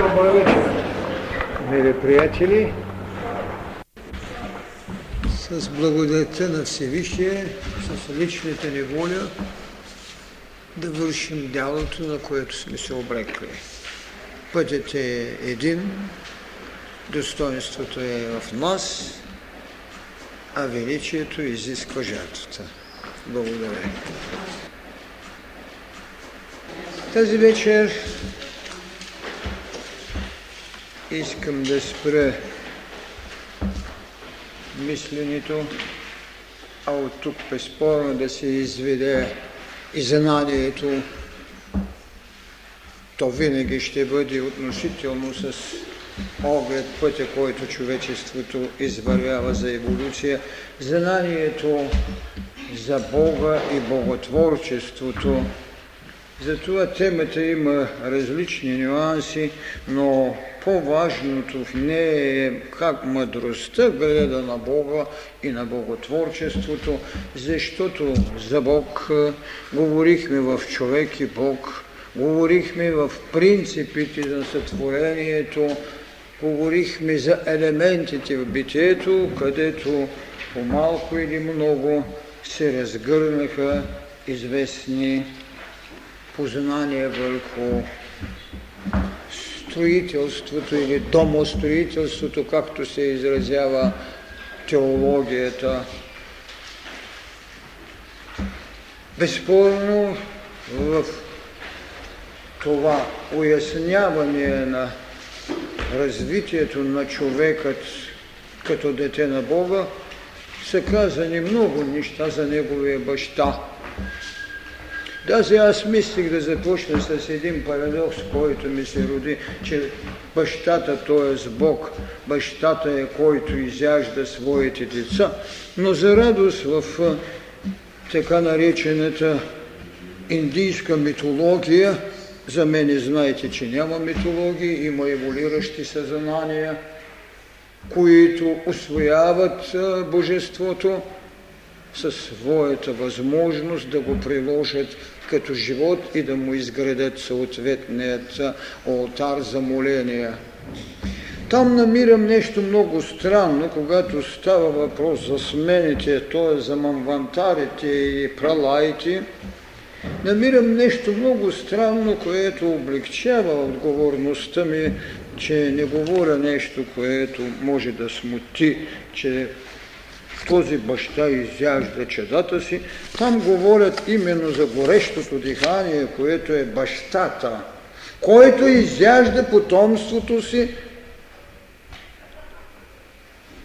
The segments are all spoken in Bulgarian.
Добър вечер, мили приятели. С благодетта на Всевишие, с личната ни воля, да вършим дялото, на което сме се обрекли. Пътят е един, достоинството е в нас, а величието изисква жертвата. Благодаря. Тази вечер искам да спра мисленето, а от тук безспорно да се изведе и знанието. То винаги ще бъде относително с оглед пътя, който човечеството извървява за еволюция. Знанието за Бога и боготворчеството. Затова темата има различни нюанси, но по-важното в нея е как мъдростта гледа на Бога и на боготворчеството, защото за Бог говорихме в човек и Бог, говорихме в принципите на сътворението, говорихме за елементите в битието, където по-малко или много се разгърнаха известни познания върху строителството или домостроителството, както се изразява теологията. Безспорно в това уясняване на развитието на човекът като дете на Бога са казани много неща за неговия баща. Даже аз мислих да започна с един парадокс, който ми се роди, че бащата, т.е. Бог, бащата е който изяжда своите деца, но за радост в така наречената индийска митология, за мен знаете, че няма митологии, има еволиращи съзнания, които освояват божеството, със своята възможност да го приложат като живот и да му изградят съответният алтар за моление. Там намирам нещо много странно, когато става въпрос за смените, т.е. за мамвантарите и пралайте. Намирам нещо много странно, което облегчава отговорността ми, че не говоря нещо, което може да смути, че този баща изяжда чедата си. Там говорят именно за горещото дихание, което е бащата, който изяжда потомството си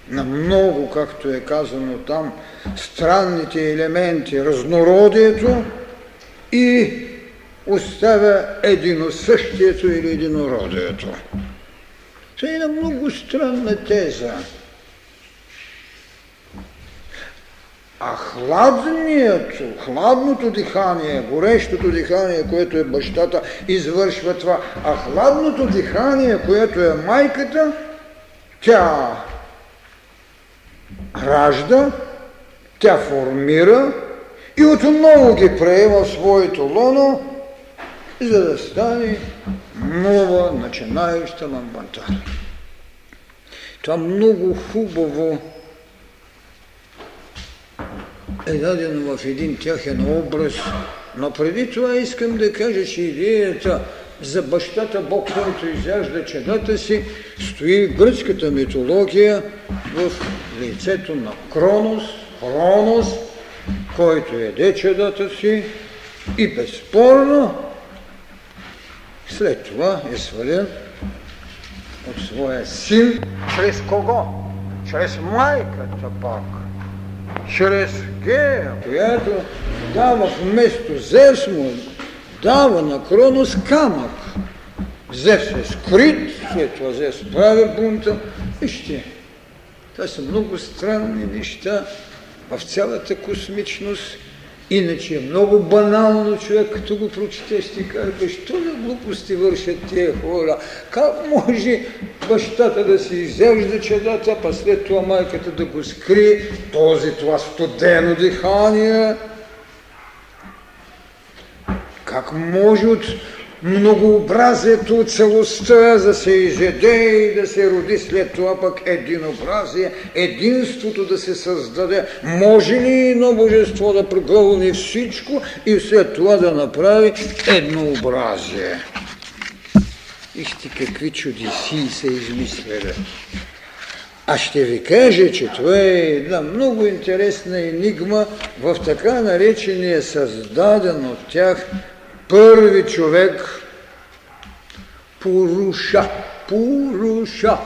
на много, както е казано там, странните елементи, разнородието и оставя единосъщието или единородието. Това е една много странна теза. А хладнието, хладното дихание, горещото дихание, което е бащата, извършва това. А хладното дихание, което е майката, тя ражда, тя формира и отново ги приема в своето лоно, за да стане нова, начинаеща ламбантара. Това много хубаво е дадено в един тяхен образ, но преди това искам да кажа, че идеята за бащата Бог, който изяжда чедата си, стои в гръцката митология в лицето на Кронос, Хронос, който еде чедата си и безспорно след това е свален от своя син. Чрез кого? Чрез майката пак чрез Гея, която дава вместо Зевс му, дава на Кронос камък. Зевс е скрит, след това Зевс прави бунта. Вижте, това са много странни неща в цялата космичност Иначе е много банално човек, като го прочете, ще каже, що за глупости вършат тия хора? Как може бащата да си изяжда чедата, па след това майката да го скри, този това студено дихание? Как може от многообразието, целостта, да се изеде и да се роди след това пък единообразие, единството да се създаде. Може ли едно божество да прегълни всичко и след това да направи еднообразие? Вижте какви чудеси се измисляли. А ще ви кажа, че това е една много интересна енигма в така наречения създаден от тях първи човек Пуруша. Пуруша.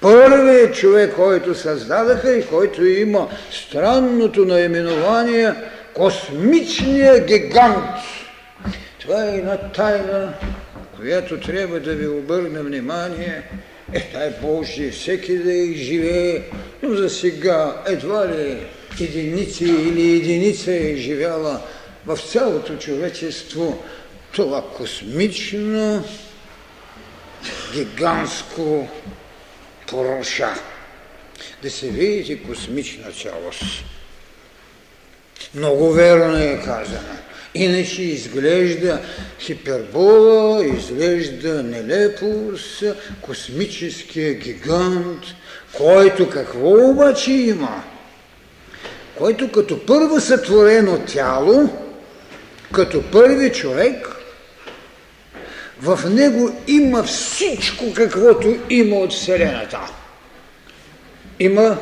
Първият човек, който създадаха и който има странното наименование космичния гигант. Това е една тайна, която трябва да ви обърне внимание. Е, тай Божие, всеки да изживее, но за сега едва ли единици или единица е живяла в цялото човечество това космично, гигантско пороша. Да се видите космична цялост. Много верно е казано. Иначе изглежда хипербола, изглежда нелепост, космическия гигант, който какво обаче има? Който като първо сътворено тяло, като първи човек, в него има всичко, каквото има от Вселената. Има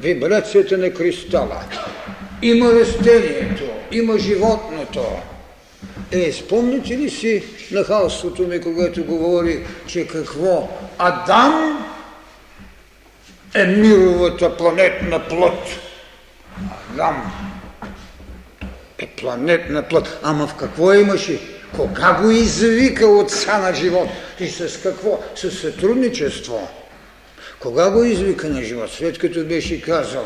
вибрацията на кристала, има растението, има животното. Е, спомните ли си нахалството ми, когато говори, че какво? Адам е мировата планетна плът. Адам е планетна плът. Ама в какво имаше? Кога го извика отца на живот? И с какво? С сътрудничество. Кога го извика на живот? След като беше казал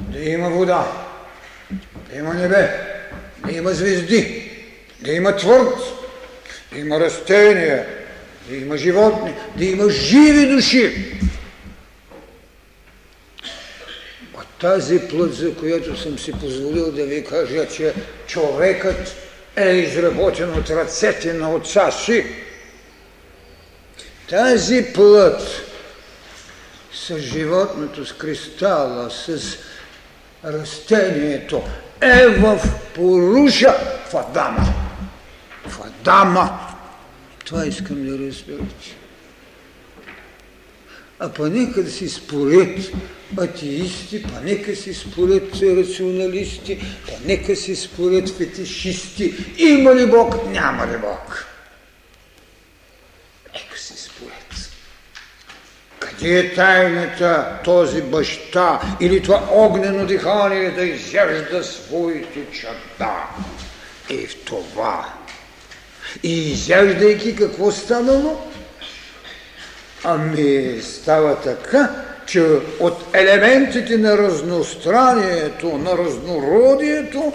да има вода, да има небе, да има звезди, да има твърд, да има растения, да има животни, да има живи души. Тази плът, за която съм си позволил да ви кажа, че човекът е изработен от ръцете на отца си, тази плът с животното, с кристала, с растението е в поруша в Адама. В Адама. Това искам да разберете. А па си според атеисти, па нека си според рационалисти, па нека си според фетишисти. Има ли Бог? Няма ли Бог? Нека си според. Къде е тайната този баща или това огнено дихание да изяжда своите чада? И в това. И изяждайки какво станало? Ами става така, че от елементите на разностранието, на разнородието,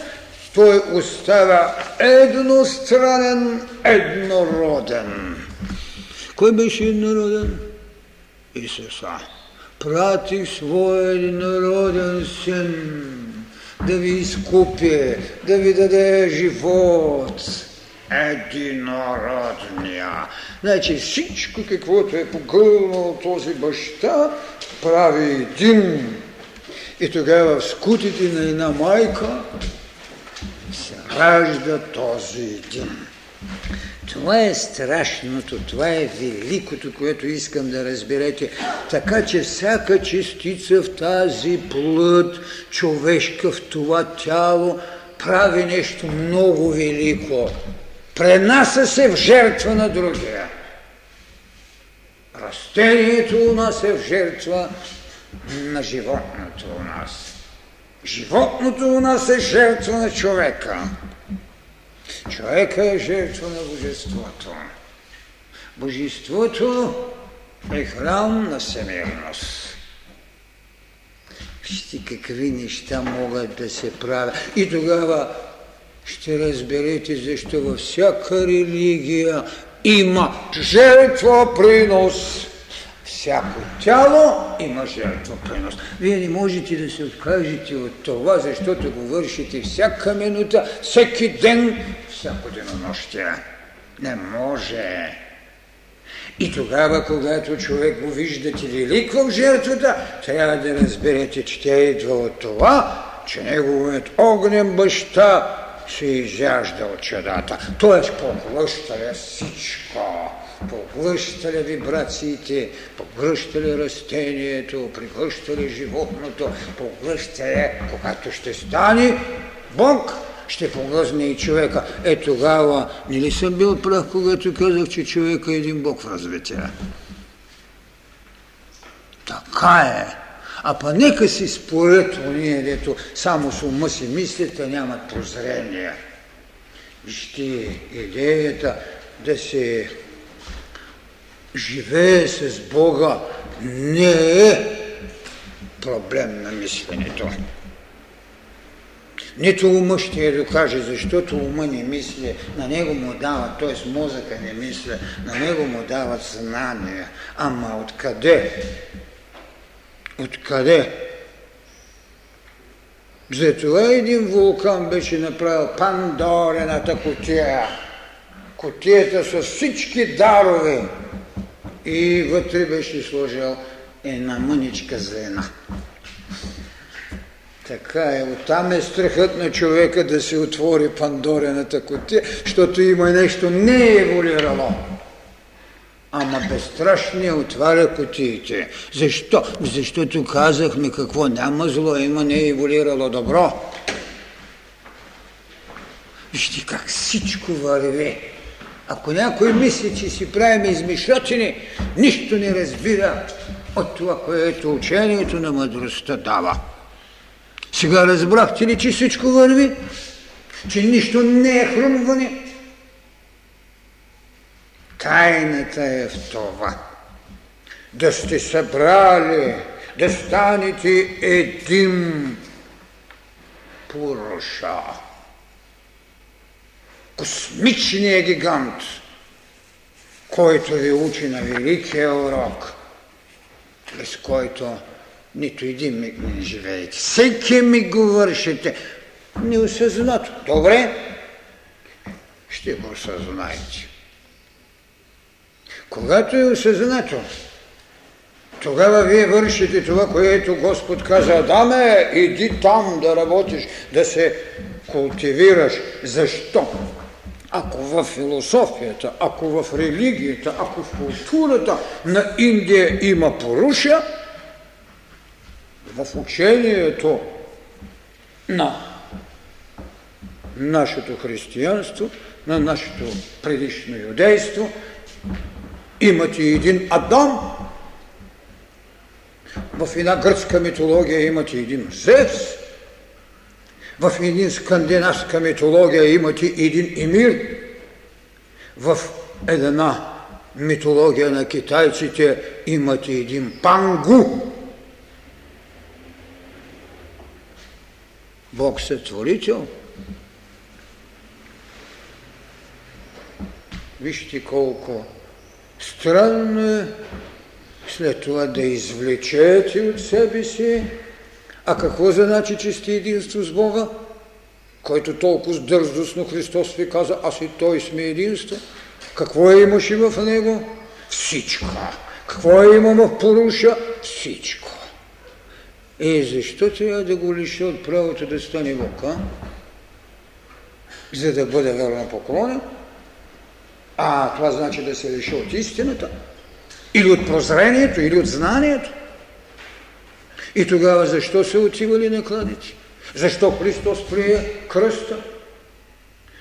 той остава едностранен, еднороден. Кой беше еднороден? Исуса. Пратих своя еднороден син да ви изкупи, да ви даде живот единородния. Значи всичко, каквото е погълнал този баща, прави един. И тогава в скутите на една майка се ражда този един. Това е страшното, това е великото, което искам да разберете. Така че всяка частица в тази плът, човешка в това тяло, прави нещо много велико пренася се в жертва на другия. Растението у нас е в жертва на животното у нас. Животното у нас е жертва на човека. Човека е жертва на Божеството. Божеството е храм на всемирност. Вижте какви неща могат да се правят. И тогава ще разберете защо във всяка религия има жертва принос. Всяко тяло има жертвопринос. Вие не можете да се откажете от това, защото го вършите всяка минута, всеки ден, всяко денонощие. Не може. И тогава, когато човек го виждате велик в жертвата, трябва да разберете, че тя идва от това, че неговият огнен баща се изяжда от чадата. Т.е. поглъща всичко поглъща ли вибрациите, поглъща ли растението, приглъща ли животното, поглъща ли, когато ще стане Бог, ще поглъзне и човека. Е тогава не ли съм бил прав, когато казах, че човека е един Бог в развитие? Така е. А па нека си спорят уния, дето само с ума си мислят, а нямат прозрение. Вижте, идеята да се живее с Бога не е проблем на мисленето. Нито ума ще я докаже, защото ума не мисли, на него му дават, т.е. мозъка не мисля, на него му дават знания. Ама откъде? Откъде? Затова един вулкан беше направил Пандорената котия. Котията с всички дарове, и вътре беше сложил една мъничка злена. Така е, оттам е страхът на човека да се отвори пандорената котия, защото има нещо не еволирало. Ама безстрашни отваря котиите. Защо? Защото казахме какво няма зло, има не е еволирало добро. Вижте как всичко върви. Ако някой мисли, че си правим измишлятини, нищо не разбира от това, което учението на мъдростта дава. Сега разбрахте ли, че всичко върви? Че нищо не е хрумване? Тайната е в това. Да сте събрали, да станете един Пуруша космичния гигант, който ви учи на великия урок, през който нито един миг не живеете. Всеки миг го вършите неосъзнато. Добре, ще го осъзнаете. Когато е осъзнато, тогава вие вършите това, което Господ каза, Адаме, иди там да работиш, да се култивираш. Защо? Ако в философията, ако в религията, ако в културата на Индия има поруша, в учението на нашето християнство, на нашето предишно юдейство, имате един Адам, в една гръцка митология имате един Зевс, в един скандинавска митология имате един емир. В една митология на китайците имате един пангу. Бог сътворител. Вижте колко странно е след това да извлечете от себе си а какво значи, че сте единство с Бога? Който толкова дързостно Христос ви каза, аз и Той сме единство. Какво е имаше в Него? Всичко. Какво е имаме в Поруша? Всичко. Е, защо трябва да го лиша от правото да стане Бог, а? За да бъде верно поклонен? А, това значи да се лиша от истината? Или от прозрението, или от знанието? И тогава защо се отивали на кладици? Защо Христос прие кръста?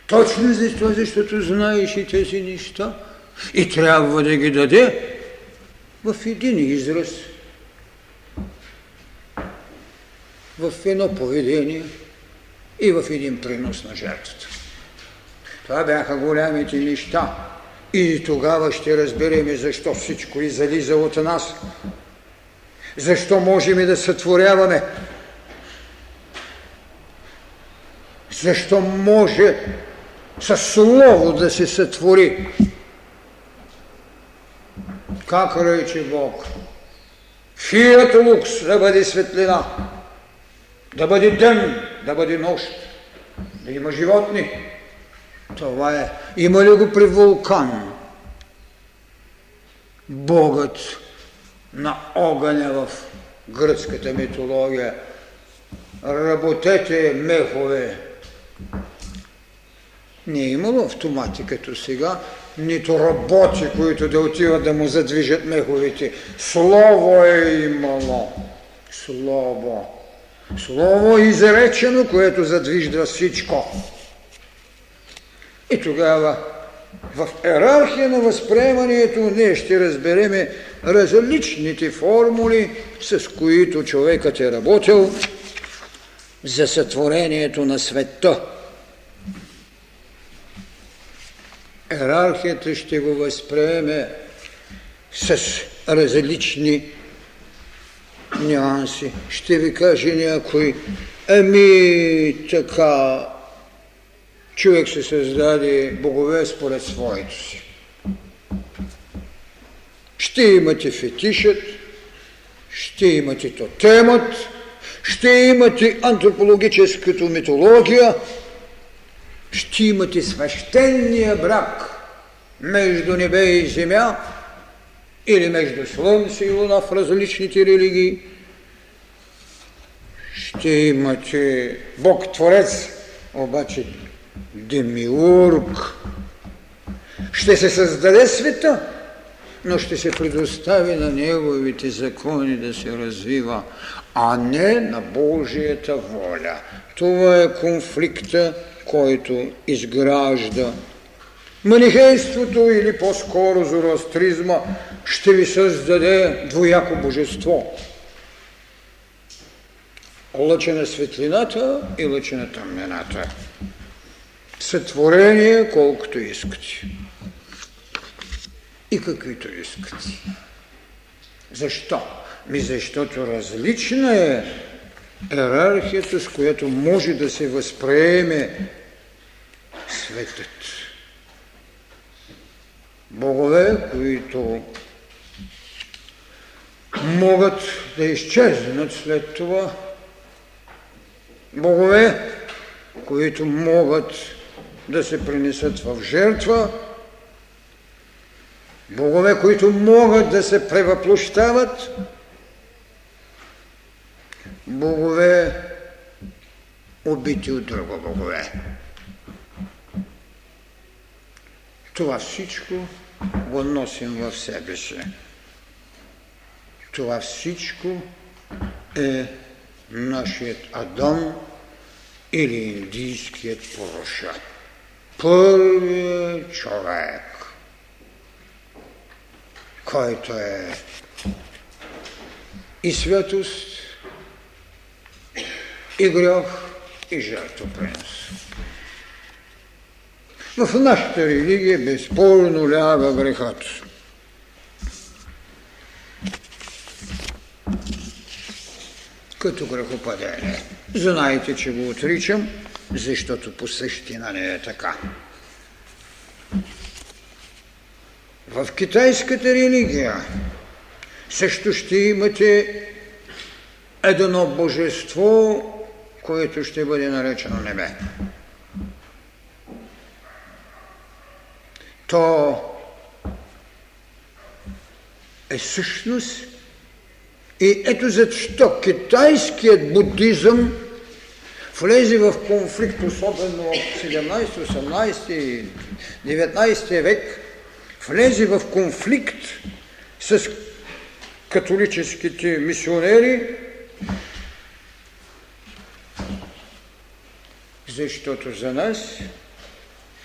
Точно защо, защото знаеш и тези неща и трябва да ги даде в един израз, в едно поведение и в един принос на жертвата. Това бяха голямите неща. И тогава ще разбереме защо всичко излиза от нас защо можем и да сътворяваме? Защо може със слово да се сътвори? Как рече Бог? Фият лукс да бъде светлина, да бъде ден, да бъде нощ, да има животни. Това е. Има ли го при вулкан? Богът на огъня в гръцката митология. Работете мехове. Не е имало автомати като сега, нито работи, които да отиват да му задвижат меховите. Слово е имало. Слово. Слово изречено, което задвижда всичко. И тогава в ерархия на възприемането ние ще разбереме различните формули, с които човекът е работил за сътворението на света. Ерархията ще го възприеме с различни нюанси. Ще ви каже някой, ами така, човек се създаде богове според своето си. Ще имате фетишът, ще имате тотемът, ще имате антропологическата митология, ще имате свещения брак между небе и земя или между слънце и луна в различните религии. Ще имате Бог-творец, обаче демиург. Ще се създаде света, но ще се предостави на неговите закони да се развива, а не на Божията воля. Това е конфликта, който изгражда манихейството или по-скоро зороастризма ще ви създаде двояко божество. Лъче на светлината и лъче на тъмнината сътворение колкото искате. И каквито искате. Защо? Ми защото различна е иерархията, с която може да се възприеме светът. Богове, които могат да изчезнат след това. Богове, които могат да се принесат в жертва, богове, които могат да се превъплощават, богове, убити от друго богове. Това всичко го носим в себе си. Това всичко е нашият Адам или индийският Пуруша първият човек, който е и светост, и грях, и жертвопринос. В нашата религия безспорно ляга грехът. Като грехопадение. Знаете, че го отричам, защото по същина не е така. В китайската религия също ще имате едно божество, което ще бъде наречено небе. То е същност и ето защо китайският будизъм влезе в конфликт, особено в 17, 18, 19 век, влезе в конфликт с католическите мисионери, защото за нас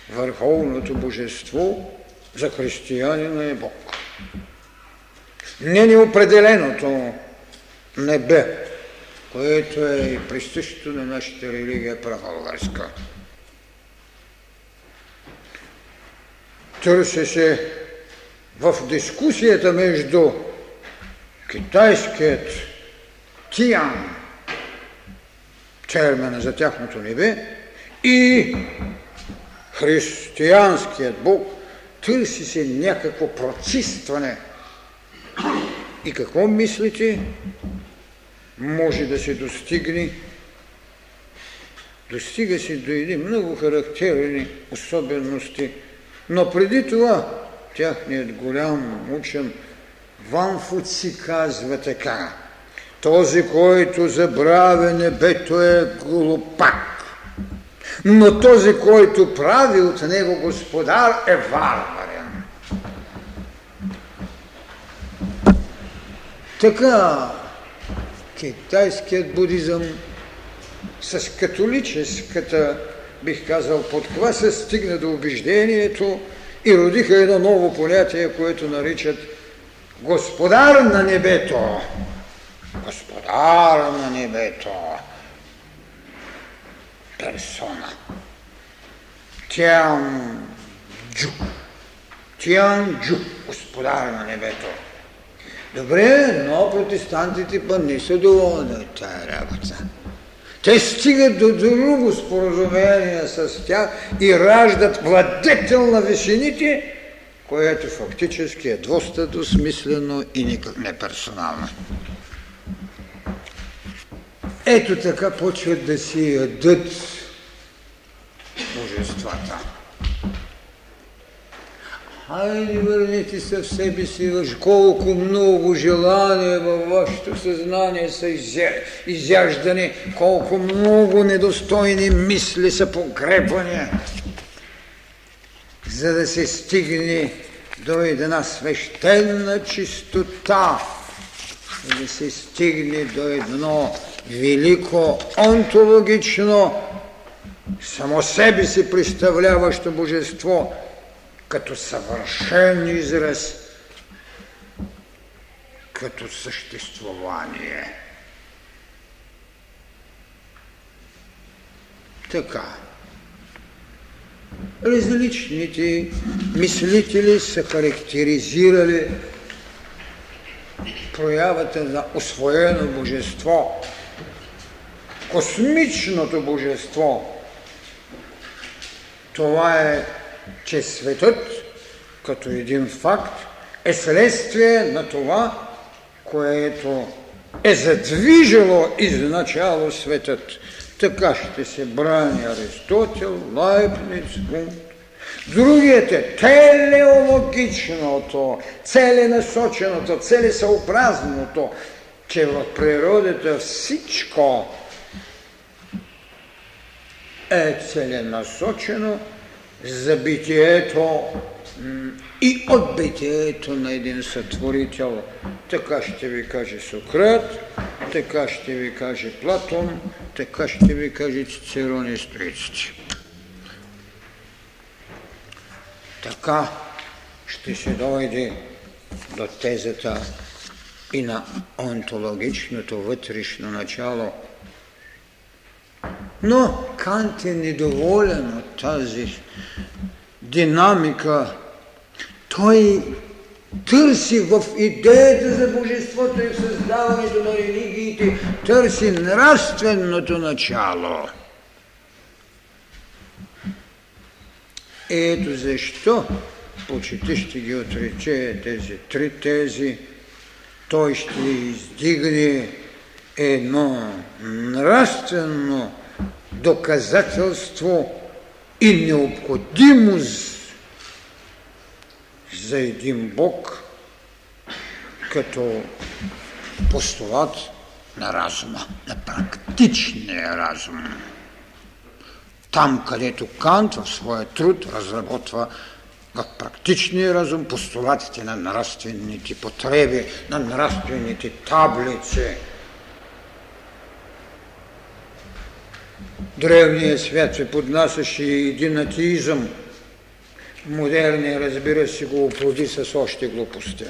върховното божество за християнина е Бог. Не неопределеното небе, което е и присъщо на нашата религия праволгарска. Търси се в дискусията между китайският Тиан, термина за тяхното небе, и християнският Бог, търси се някакво прочистване И какво мислите? Може да се достигне достига се до едни много характерни особености, но преди това тяхният голям учен Ван казва така. Този, който забравя небето е глупак, но този, който прави от него господар е варварен. Така, китайският будизъм с католическата, бих казал, подква се стигна до убеждението и родиха едно ново понятие, което наричат Господар на небето. Господар на небето. Персона. Тян Джу. Тян Джу. Господар на небето. Добре, но протестантите па не са доволни от тая работа. Те стигат до друго споразумение с тях и раждат владетел на висините, което фактически е доста досмислено и неперсонално. Ето така почват да си ядат божествата. Хайде, върнете се в себе си, колко много желания във вашето съзнание са изяждани, колко много недостойни мисли са погребани, за да се стигне до една свещена чистота, за да се стигне до едно велико онтологично, само себе си представляващо божество – като съвършен израз, като съществование. Така. Различните мислители са характеризирали проявата на освоено божество, космичното божество. Това е че светът като един факт е следствие на това, което е задвижило изначало светът. Така ще се брани Аристотел, Лайпниц, Гунт. Другият е телеологичното, целенасоченото, целесъобразното, че в природата всичко е целенасочено за битието и от битието на един сътворител. Така ще ви каже Сократ, така ще ви каже Платон, така ще ви каже Цицерон и стриците. Така ще се дойде до тезата и на онтологичното вътрешно начало. Но Кант е недоволен от тази динамика. Той търси в идеята за божеството и в създаването на религиите, търси нравственото начало. Ето защо почти ще ги отрече тези три тези. Той ще издигне едно нравствено доказателство и необходимост за един Бог като постулат на разума, на практичния разум. Там, където Кант в своя труд разработва в практичния разум постулатите на нравствените потреби, на нравствените таблици, древният свят се поднасяше един атеизъм, модерният, разбира се, го оплоди с още глупости.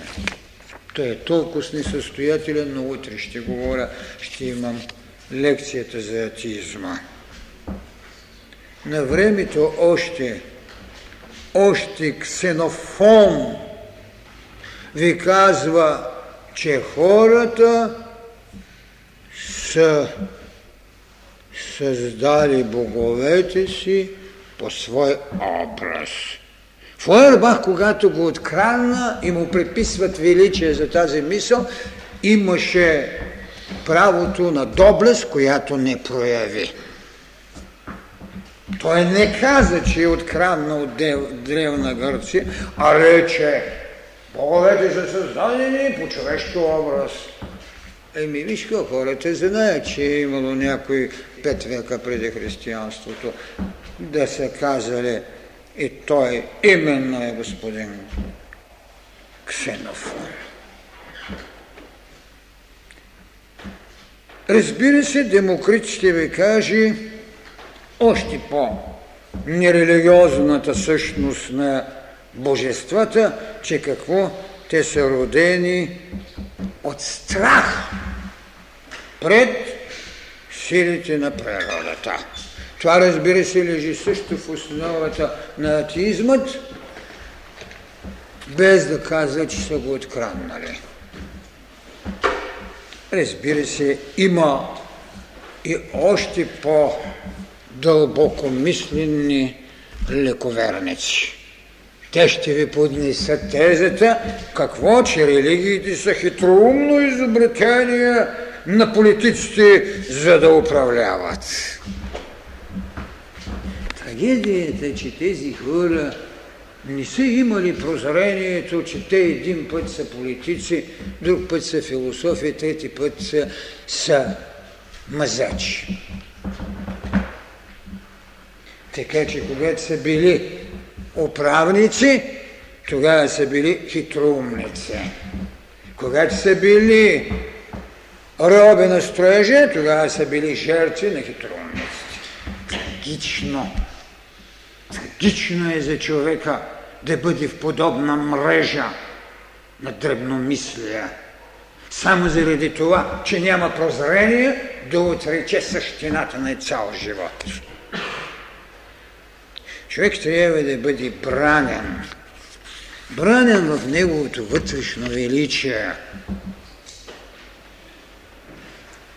Той е толкова несъстоятелен, но утре ще говоря, ще имам лекцията за атеизма. На времето още, още ксенофон ви казва, че хората са създали боговете си по свой образ. Фойербах, когато го открадна и му приписват величие за тази мисъл, имаше правото на доблест, която не прояви. Той не каза, че е откраднал от древна Гърция, а рече, боговете са създадени по човешки образ. Еми, виж какво хората знаят, че е имало някои пет века преди християнството да са казали и той именно е господин Ксенофон. Разбира се, Демокрит ще ви каже още по-нерелигиозната същност на божествата, че какво те са родени от страх пред силите на природата. Това разбира се лежи също в основата на атеизмът, без да казва, че са го откраннали. Разбира се, има и още по-дълбоко мислени лековерници. Те ще ви поднесат тезата, какво, че религиите са хитроумно изобретение на политиците, за да управляват. Трагедията е, че тези хора не са имали прозрението, че те един път са политици, друг път са философи, трети път са, са мазачи. Така че когато са били управници, тогава са били хитроумници. Когато са били роби на строежа, тогава са били жертви на хитроумниците. Трагично. Трагично е за човека да бъде в подобна мрежа на дребномислия. Само заради това, че няма прозрение да отрече същината на цял живот. Човек трябва да бъде бранен. Бранен в неговото вътрешно величие.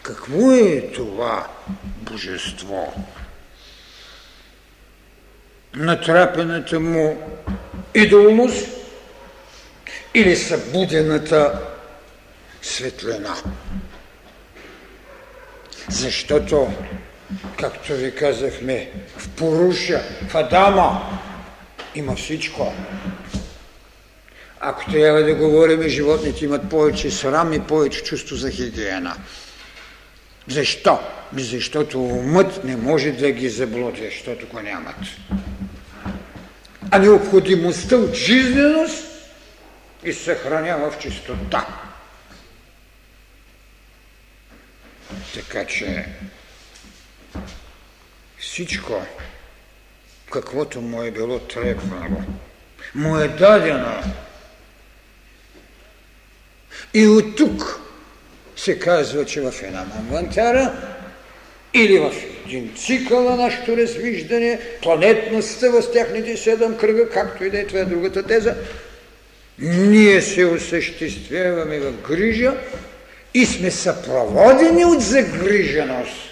Какво е това божество? Натрапената му идолност или събудената светлина. Защото както ви казахме, в Поруша, в Адама има всичко. Ако трябва да говорим, животните имат повече срам и повече чувство за хигиена. Защо? Защото умът не може да ги заблуди, защото го нямат. А необходимостта от жизненост и съхранява в чистота. Така че всичко, каквото му е било трепнало, му е дадено. И от тук се казва, че в една мамвантара или в един цикъл на нашето развиждане, планетността в тяхните седем кръга, както и да е, това е другата теза, ние се осъществяваме в грижа и сме съпроводени от загриженост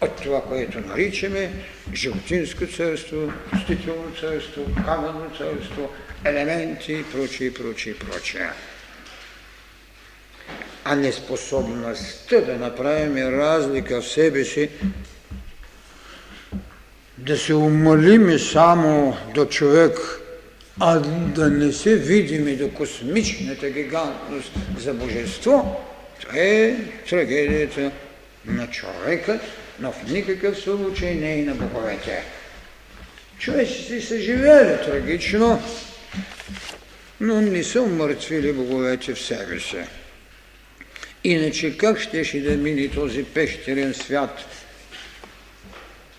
от това, което наричаме животинско царство, растително царство, каменно царство, елементи и прочие, прочие, прочие. Неспособността да направим разлика в себе си, да се умалиме само до човек, а да не се видиме до космичната гигантност за божество, това е трагедията на човекът, но в никакъв случай не и на боговете. Човеците са живели трагично, но не са умъртвили боговете в себе си. Иначе как щеше да мини този пещерен свят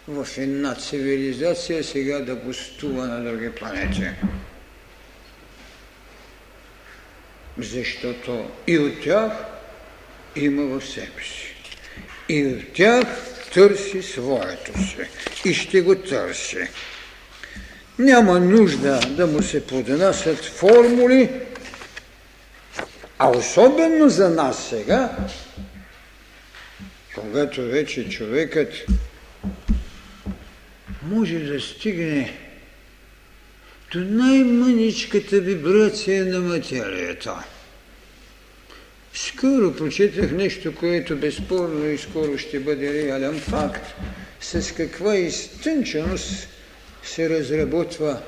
в една цивилизация сега да гостува на други планети? Защото и от тях има в себе си. И от тях търси своето си и ще го търси. Няма нужда да му се поднасят формули, а особено за нас сега, когато вече човекът може да стигне до най-мъничката вибрация на материята. Скоро прочетах нещо, което безспорно и скоро ще бъде реален факт, с каква изтънченост се разработва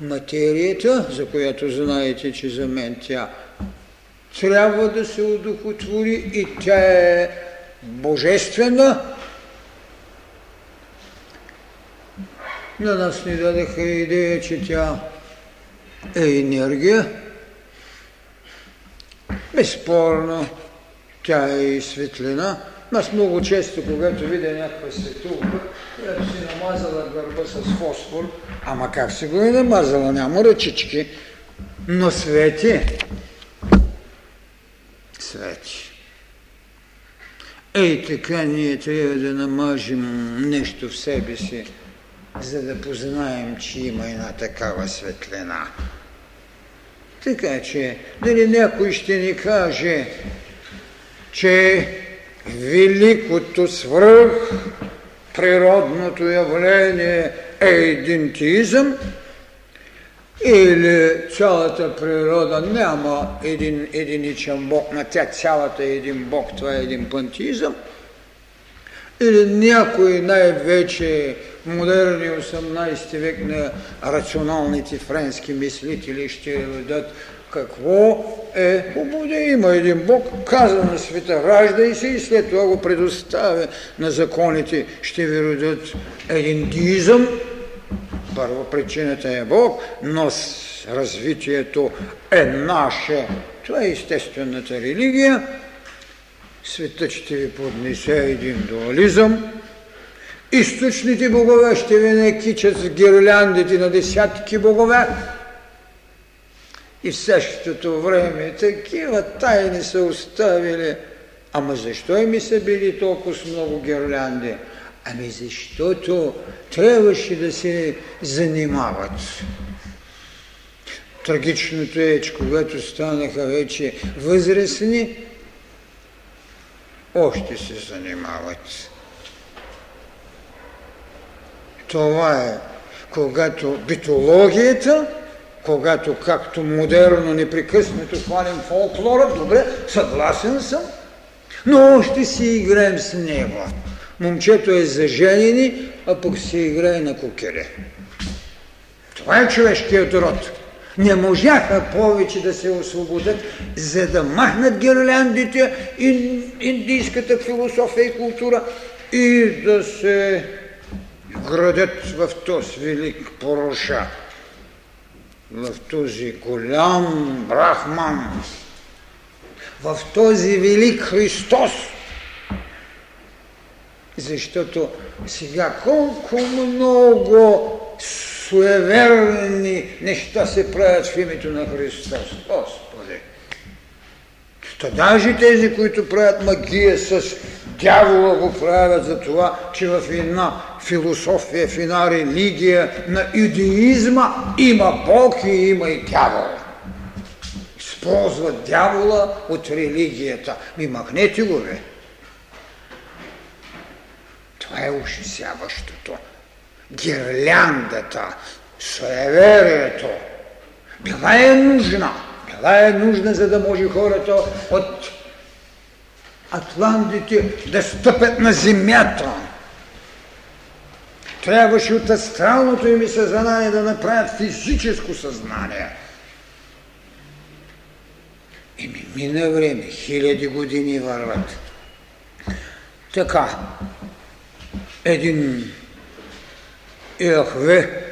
материята, за която знаете, че за мен тя трябва да се удохотвори и тя е божествена. На нас ни дадаха идея, че тя е енергия. Безспорно, тя е и светлина. Аз много често, когато видя някаква светулка, която си намазала гърба с фосфор, ама как си го е намазала, няма ръчички, но свети. Свети. Ей така ние трябва да намажем нещо в себе си, за да познаем, че има една такава светлина. Така че, дали някой ще ни каже, че великото свръх природното явление е идентизъм, или цялата природа няма един единичен Бог, на тя цялата е един Бог, това е един пантизъм, или някой най-вече модерни 18 век на рационалните френски мислители ще дадат какво е хубаво има един Бог, каза на света, раждай се и след това го предоставя на законите, ще ви родят един дизъм, първо причината е Бог, но развитието е наше. Това е естествената религия. Светът ще ви поднесе един дуализъм. Източните богове ще ви не кичат с гирляндите на десятки богове. И в същото време такива тайни са оставили. Ама защо ми са били толкова много гирлянди? Ами защото трябваше да се занимават. Трагичното е, че когато станаха вече възрастни, още се занимават. Това е когато битологията, когато както модерно непрекъснато хвалим фолклора, добре, съгласен съм, но още си играем с него. Момчето е за женени, а пък се играе на кукеле. Това е човешкият род. Не можаха повече да се освободят, за да махнат гирляндите, индийската философия и култура и да се градят в този велик Пороша, в този голям Брахман, в този велик Христос, защото сега колко много суеверни неща се правят в името на Христос. Господи! Та даже тези, които правят магия с дявола, го правят за това, че в една философия, в една религия на идеизма има Бог и има и дявол. Използват дявола от религията. Ми махнете го, бе. Това е ужасяващото. Гирляндата, суеверието, била е нужна. Била е нужна, за да може хората от Атлантите да стъпят на земята. Трябваше от астралното им съзнание да направят физическо съзнание. И ми мина време, хиляди години върват. Така, един Яхве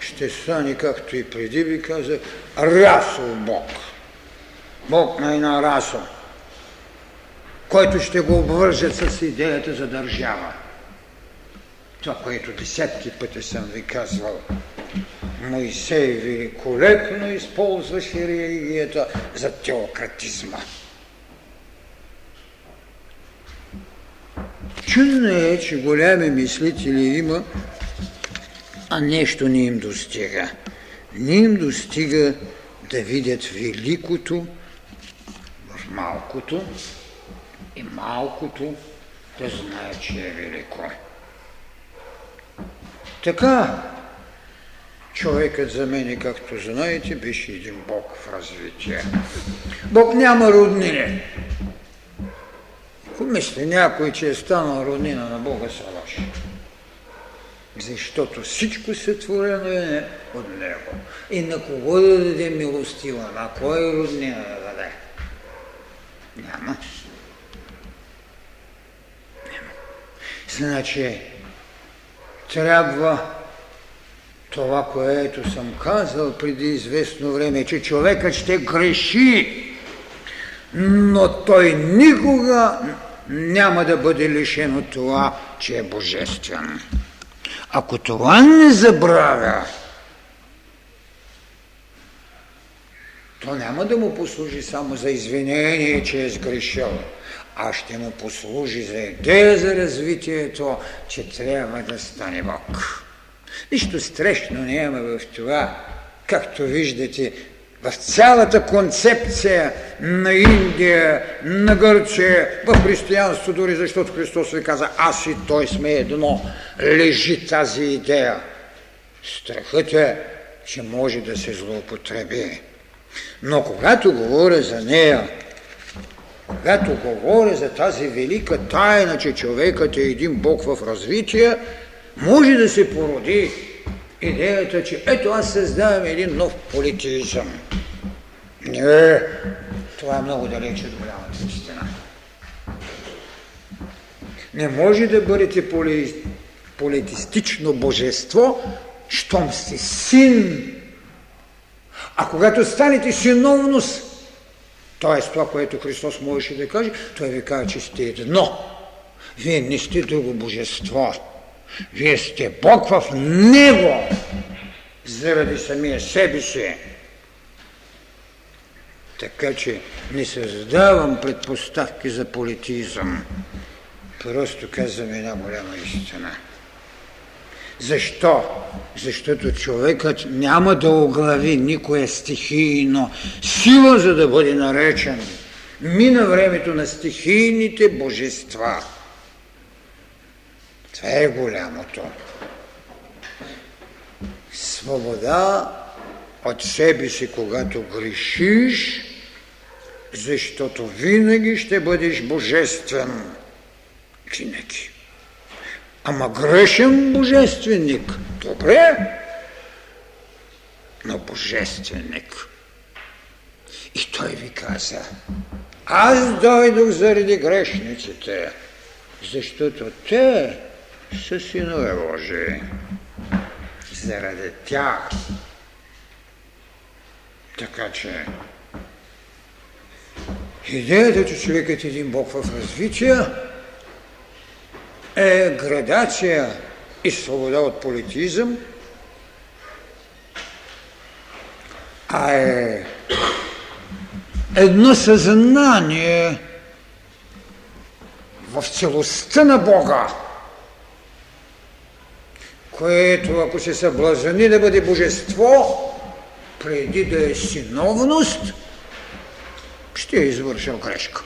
ще стане, както и преди ви казах, расов Бог. Бог на една раса, който ще го обвържат с идеята за държава. Това, което десетки пъти съм ви казвал. Моисей великолепно използваше религията за теократизма. Чудно е, че голями мислители има, а нещо не им достига. Не им достига да видят великото в малкото и малкото да знаят, че е велико. Така, Човекът за мен, както знаете, беше един Бог в развитие. Бог няма роднини. Ако някой, че е станал роднина на Бога, са лоши. Защото всичко сътворено е от Него. И на кого да даде милостива? На кой роднина да даде? Няма. Няма. Значи, трябва това, което съм казал преди известно време, че човекът ще греши, но той никога няма да бъде лишен от това, че е божествен. Ако това не забравя, то няма да му послужи само за извинение, че е сгрешил, а ще му послужи за идея за развитието, че трябва да стане Бог. Нищо страшно няма в това, както виждате, в цялата концепция на Индия, на Гърция, в християнство дори, защото Христос ви каза, аз и той сме едно, лежи тази идея. Страхът е, че може да се злоупотреби. Но когато говоря за нея, когато говоря за тази велика тайна, че човекът е един Бог в развитие, може да се породи идеята, че ето аз създавам един нов политизъм. Не, това е много далече от голямата истина. Не може да бъдете поли... политистично божество, щом сте син. А когато станете синовност, т.е. това, което Христос можеше да каже, той ви казва, че сте едно. Вие не сте друго божество. Вие сте Бог в Него, заради самия себе си. Така че не създавам предпоставки за политизъм. Просто казвам една голяма истина. Защо? Защото човекът няма да оглави никое стихийно сила, за да бъде наречен. Мина времето на стихийните божества. Това е голямото. Свобода от себе си, когато грешиш, защото винаги ще бъдеш божествен. Винаги. Ама грешен божественик. Добре, но божественик. И той ви каза, аз дойдох заради грешниците, защото те са синове Божии. Заради тях. Така че идеята, че човекът е един Бог в развитие, е градация и свобода от политизъм, а е едно съзнание в целостта на Бога, което ако се съблазани да бъде божество, преди да е синовност, ще е извършил грешка.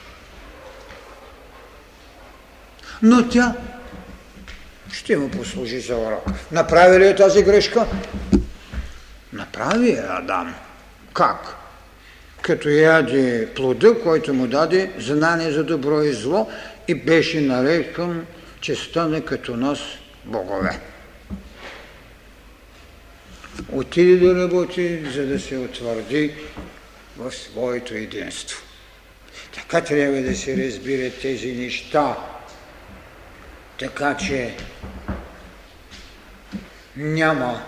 Но тя ще му послужи за урок. Направи ли е тази грешка? Направи я Адам. Как? Като яде плода, който му даде знание за добро и зло и беше нарекан, че стане като нас богове. Отиде да работи, за да се утвърди в своето единство. Така трябва да се разбират тези неща, така че няма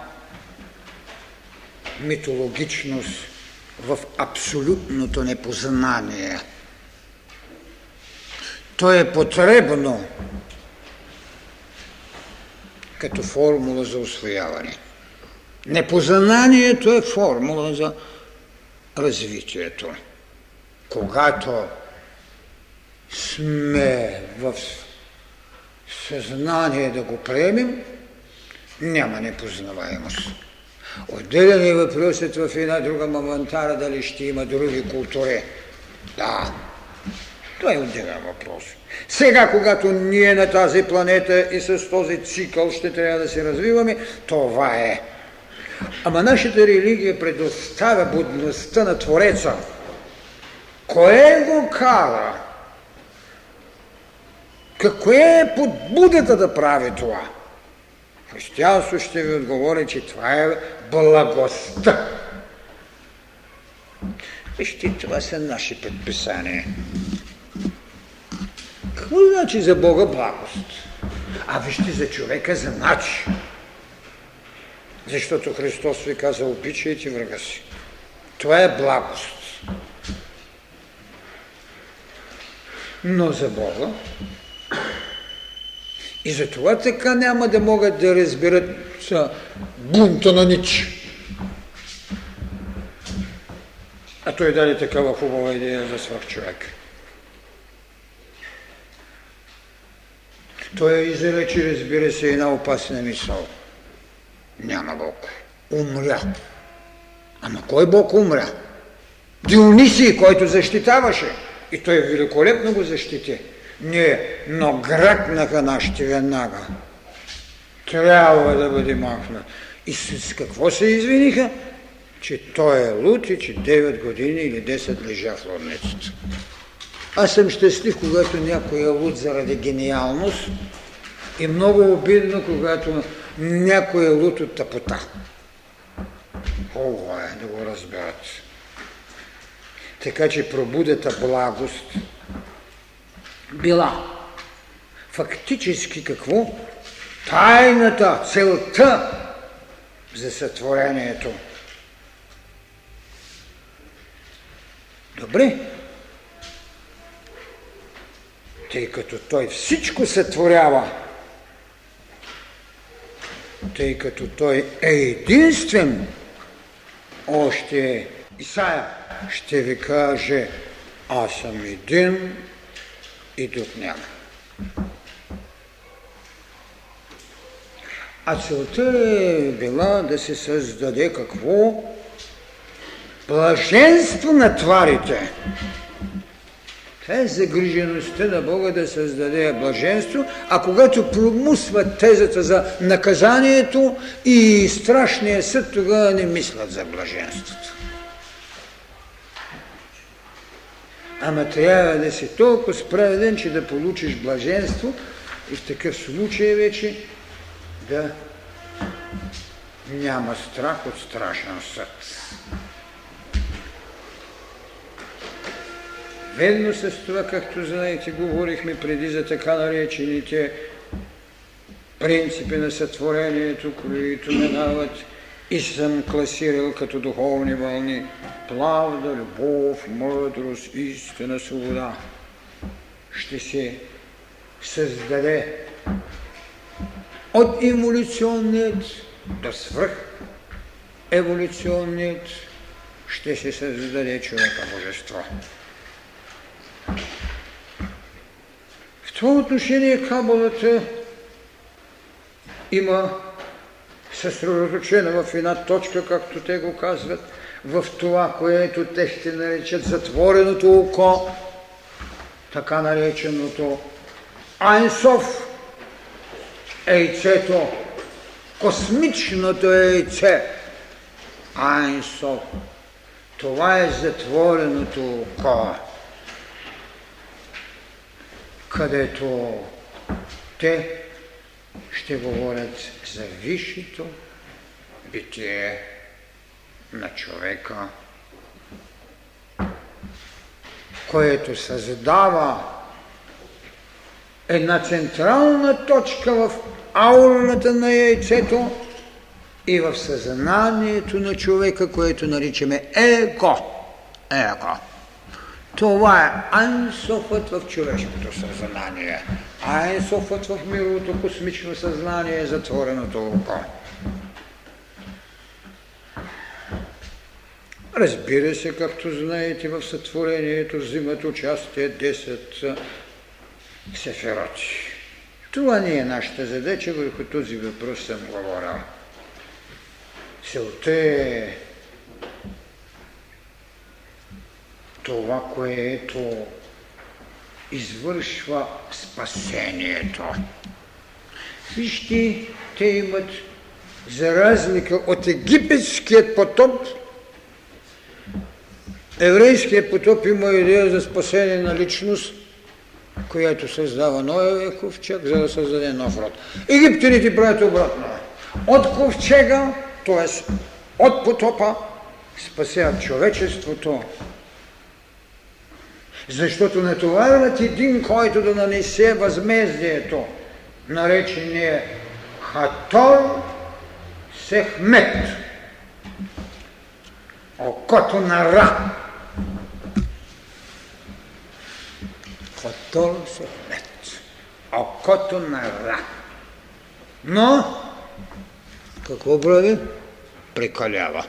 митологичност в абсолютното непознание. То е потребно като формула за освояване. Непознанието е формула за развитието. Когато сме в съзнание да го приемем, няма непознаваемост. Отделен е въпросът в една друга мамантара дали ще има други култури. Да, това е отделен въпрос. Сега, когато ние на тази планета и с този цикъл ще трябва да се развиваме, това е. Ама нашата религия предоставя будността на Твореца. Кое го кара? Какво е подбудата да прави това? Християнство ще ви отговори, че това е благостта. Вижте, това са наши предписания. Какво значи за Бога благост? А вижте за човека за начин. Защото Христос ви каза, обичайте врага си. Това е благост. Но за Бога и за това така няма да могат да разберат бунта на Нич. А той даде такава хубава идея за свърх човек. Той изрече, разбира се, една опасна мисъл. Няма Бог. Умря. Ама кой Бог умря? Дионисий, който защитаваше. И той великолепно го защити. Не, но гръкнаха нашите веднага. Трябва да бъде махнат. И с какво се извиниха? Че той е лут и че 9 години или 10 лежа в лудницата. Аз съм щастлив, когато някой е луд заради гениалност и много обидно, когато някой е луд от тъпота. Хубаво е да го разберат. Така че пробудата благост била фактически какво? Тайната, целта за сътворението. Добре, тъй като той всичко сътворява, тъй като той е единствен, още Исаия ще ви каже, аз съм един и друг няма. А целта е била да се създаде какво? Блаженство на тварите. Това е загрижеността на Бога да създаде блаженство, а когато промусват тезата за наказанието и страшния съд, тогава не мислят за блаженството. Ама трябва да си толкова справеден, че да получиш блаженство и в такъв случай вече да няма страх от страшен съд. Ведно с това, както знаете, говорихме преди за така наречените принципи на сътворението, които минават и съм класирал като духовни вълни правда, любов, мъдрост, истина, свобода. Ще се създаде от еволюционният до свръх еволюционният ще се създаде човека божество. Това отношение кабалата има съсредоточена в една точка, както те го казват, в това, което те ще наречат затвореното око, така нареченото Айнсов, ейцето, космичното ейце, Айнсов. Това е затвореното око където те ще говорят за висшето битие на човека, което създава една централна точка в аурната на яйцето и в съзнанието на човека, което наричаме его. Его. Това е айнсофът в човешкото съзнание. Айнсофът в мировото космично съзнание е затвореното око. Разбира се, както знаете, в сътворението взимат участие 10 сефероти. Това не е нашата задача, върху този въпрос съм говорил. Целта е това, което извършва спасението. Вижте, те имат За разлика от египетският потоп, еврейският потоп има идея за спасение на личност, която създава Ноевия ковчег, за да създаде нов род. Египтяните правят обратно. От ковчега, т.е. от потопа, спасяват човечеството, защото натоварват един, който да нанесе възмездието, наречения Хатор Сехмет, окото на Ра. Хатор Сехмет, окото на Ра. Но, какво прави? Прекалява.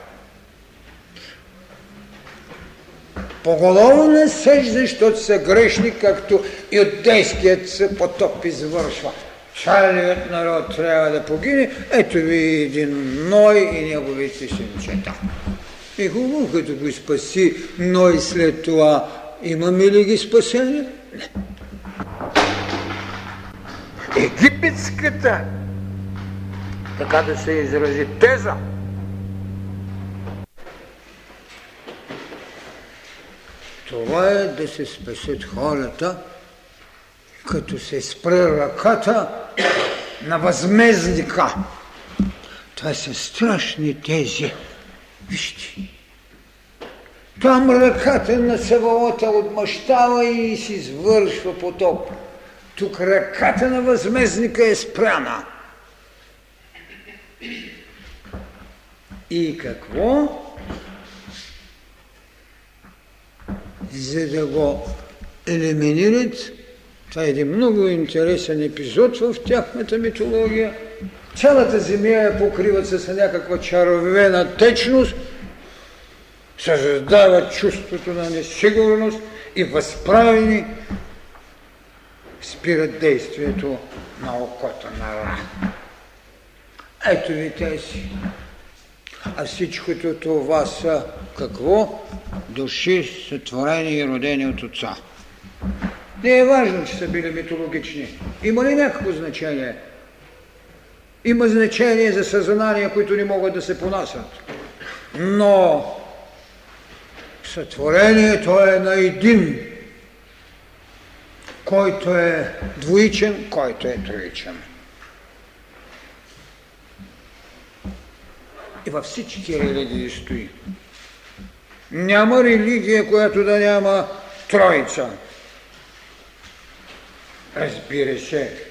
Поголовно не сеж, защото са грешни, както и от дейският се потоп извършва. Царевият народ трябва да погине. Ето ви един Ной и неговите синчета. И хубаво, като го спаси Ной след това, имаме ли ги спасение? Не. Египетската, така да се изрази, теза – Това е да се спасят хората, като се спре ръката на възмездника. Това са страшни тези. Вижте. Там ръката на Саваота отмъщава и си извършва потоп. Тук ръката на възмездника е спряна. И какво? За да го елиминират. Това е един много интересен епизод в тяхната митология. Цялата земя я покриват с някаква чаровена течност, създават чувството на несигурност и възправени спират действието на окото на Ра. Ето ви тези а всичкото това са какво? Души сътворени и родени от Отца. Не е важно, че са били митологични. Има ли някакво значение? Има значение за съзнания, които не могат да се понасят. Но сътворението е на един, който е двоичен, който е троичен. И във всички религии стои. Няма религия, която да няма троица. Разбира се,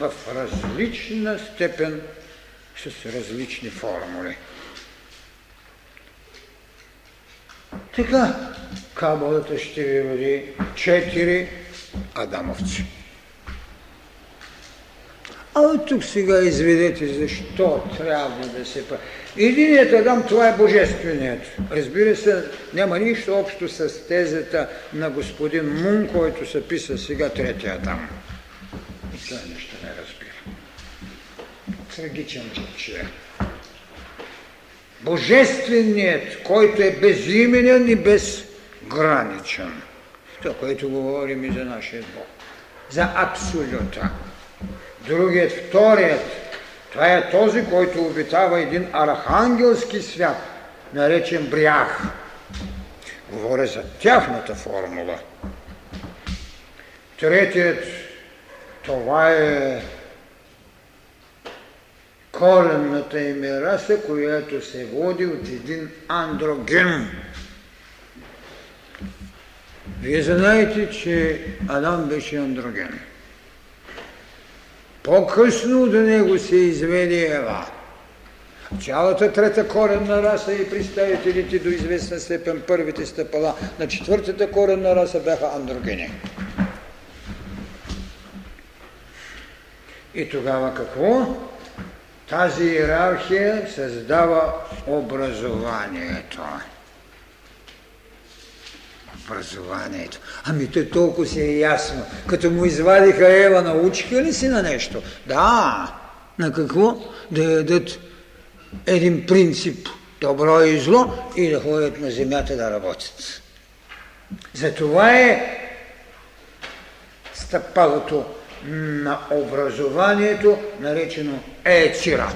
в различна степен с различни формули. Така, кабалата ще ви роди четири адамовци. А от тук сега изведете защо трябва да се прави. Единият Адам, това е Божественият. Разбира се, няма нищо общо с тезата на господин Мун, който се писа сега третия Адам. Това нещо не разбира. Трагичен случай. Божественият, който е безименен и безграничен. Това, което говорим и за нашия Бог. За абсолюта. Другият, вторият, това е този, който обитава един архангелски свят, наречен Бриах. Говоря за тяхната формула. Третият, това е коренната им раса, която се води от един андроген. Вие знаете, че Адам беше андроген. По-късно до него се изведе Ева. Цялата трета коренна раса и представителите до известна степен първите стъпала на четвъртата коренна раса бяха андрогени. И тогава какво? Тази иерархия създава образованието образованието. Ами те толкова си е ясно. Като му извадиха Ева, научиха ли си на нещо? Да. На какво? Да ядат един принцип добро и зло и да ходят на земята да работят. Затова е стъпалото на образованието, наречено ецира.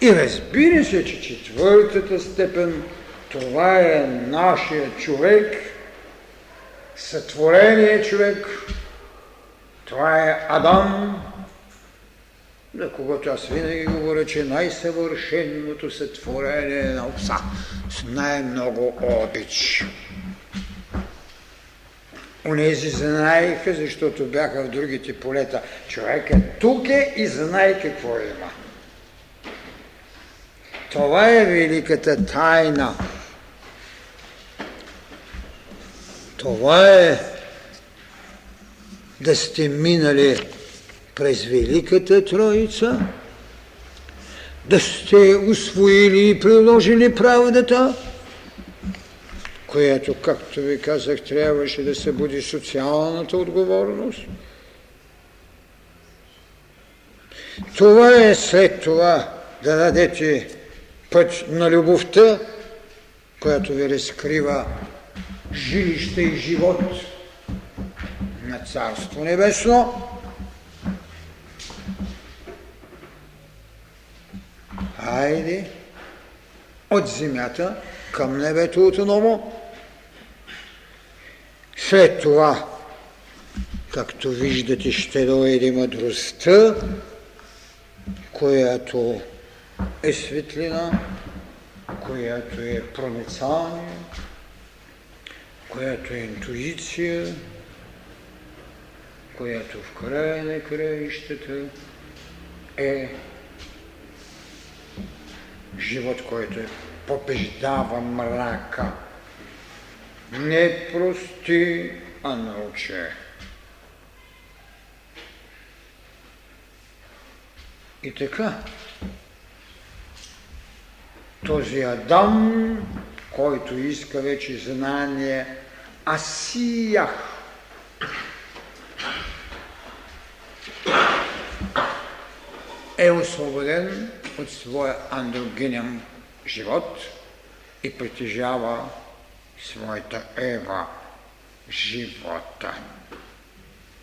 И разбира се, че четвъртата степен това е нашия човек, сътворение човек, това е Адам, за когото аз винаги говоря, че най-съвършеното сътворение на отца с най-много обич. Унези знаеха, защото бяха в другите полета. Човек е тук е и знае какво има. Това е великата тайна. Това е да сте минали през Великата Троица, да сте усвоили и приложили правдата, която, както ви казах, трябваше да събуди социалната отговорност. Това е след това да дадете път на любовта, която ви разкрива жилище и живот на Царство Небесно. Айде от земята към небето отново. След това, както виждате, ще дойде мъдростта, която е светлина, която е проницание, която е интуиция, която в края на краищата е живот, който е побеждава мрака. Не прости, а научи. И така, този Адам, който иска вече знание, Асиях. Е освободен от своя андрогинен живот и притежава своята Ева живота.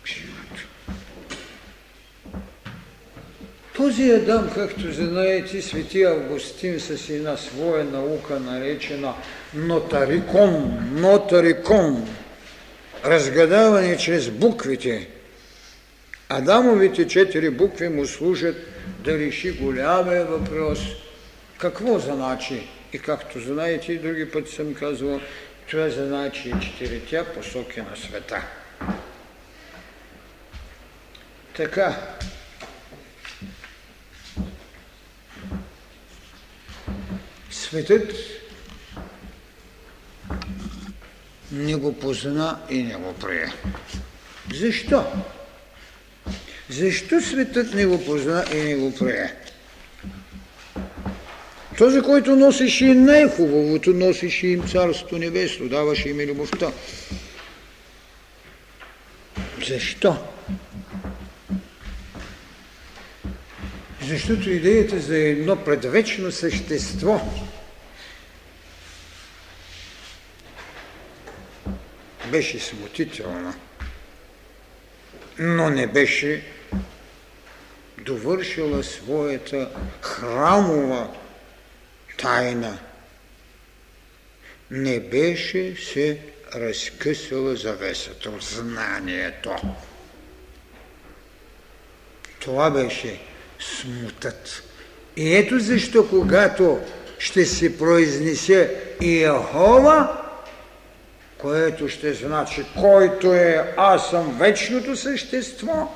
Живот. Този Адам, както знаете, свети Августин с една своя наука, наречена нотарикон, нотарикон, разгадаване чрез буквите. Адамовите четири букви му служат да реши голямия въпрос. Какво значи? И както знаете, и други път съм казвал, това значи четирите посоки на света. Така, светът не го позна и не го прие. Защо? Защо светът не го позна и не го прие? Този, който носеше най-хубавото, носеше им Царство Небесно, даваше им и любовта. Защо? Защото идеята за едно предвечно същество беше смутителна, но не беше довършила своята храмова тайна. Не беше се разкъсала завесата от знанието. Това беше смутът. И ето защо, когато ще се произнесе Иехова, което ще значи, който е аз съм вечното същество,